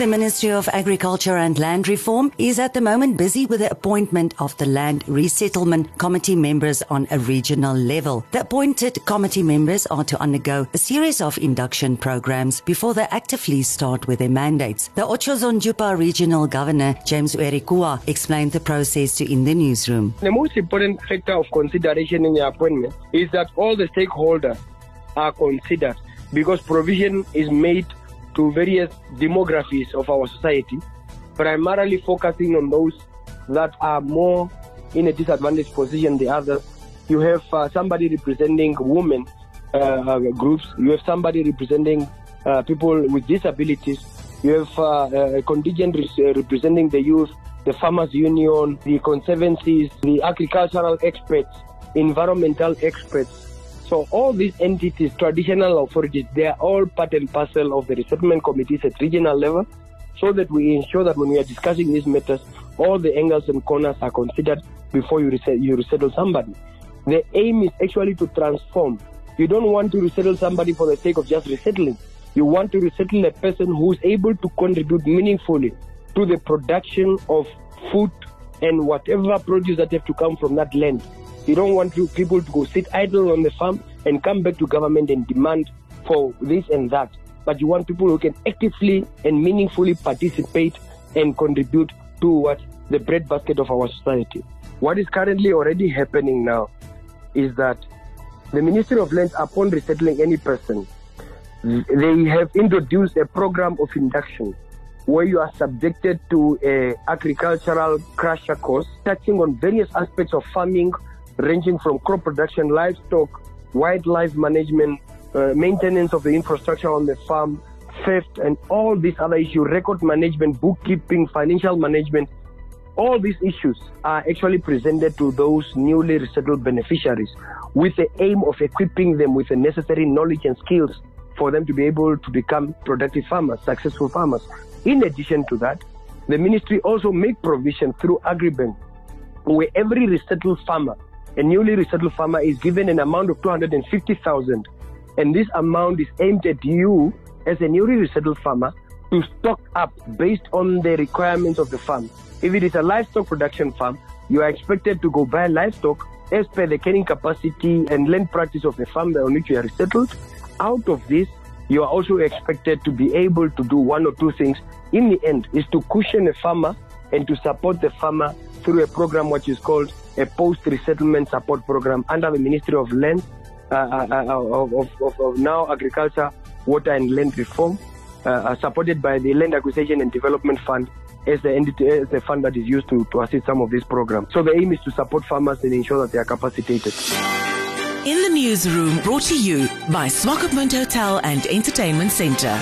The Ministry of Agriculture and Land Reform is at the moment busy with the appointment of the Land Resettlement Committee members on a regional level. The appointed committee members are to undergo a series of induction programs before they actively start with their mandates. The Otjozondjupa Regional Governor, James Uerikua, explained the process to In the Newsroom. The most important factor of consideration in the appointment is that all the stakeholders are considered because provision is made to various demographies of our society, primarily focusing on those that are more in a disadvantaged position than others. You have uh, somebody representing women uh, groups, you have somebody representing uh, people with disabilities, you have uh, a contingent re- representing the youth, the farmers union, the conservancies, the agricultural experts, environmental experts, so all these entities, traditional authorities, they are all part and parcel of the resettlement committees at regional level so that we ensure that when we are discussing these matters, all the angles and corners are considered before you, resettle, you resettle somebody. The aim is actually to transform. You don't want to resettle somebody for the sake of just resettling. You want to resettle a person who is able to contribute meaningfully to the production of food and whatever produce that have to come from that land. You don't want people to go sit idle on the farm and come back to government and demand for this and that. But you want people who can actively and meaningfully participate and contribute to what the breadbasket of our society. What is currently already happening now is that the Ministry of Lands, upon resettling any person, they have introduced a program of induction where you are subjected to a agricultural crasher course touching on various aspects of farming, ranging from crop production, livestock, wildlife management, uh, maintenance of the infrastructure on the farm, theft, and all these other issues, record management, bookkeeping, financial management. All these issues are actually presented to those newly resettled beneficiaries with the aim of equipping them with the necessary knowledge and skills for them to be able to become productive farmers, successful farmers. In addition to that, the ministry also make provision through agribank where every resettled farmer a newly resettled farmer is given an amount of 250,000 and this amount is aimed at you as a newly resettled farmer to stock up based on the requirements of the farm. If it is a livestock production farm, you are expected to go buy livestock as per the carrying capacity and land practice of the farm on which you are resettled. Out of this, you are also expected to be able to do one or two things. In the end, is to cushion a farmer and to support the farmer through a program which is called a post-resettlement support program under the Ministry of Land, uh, uh, uh of, of, of, now Agriculture, Water and Land Reform, uh, uh, supported by the Land Acquisition and Development Fund as the as the fund that is used to, to assist some of these programs. So the aim is to support farmers and ensure that they are capacitated. In the newsroom, brought to you by Swakopmund Hotel and Entertainment Centre.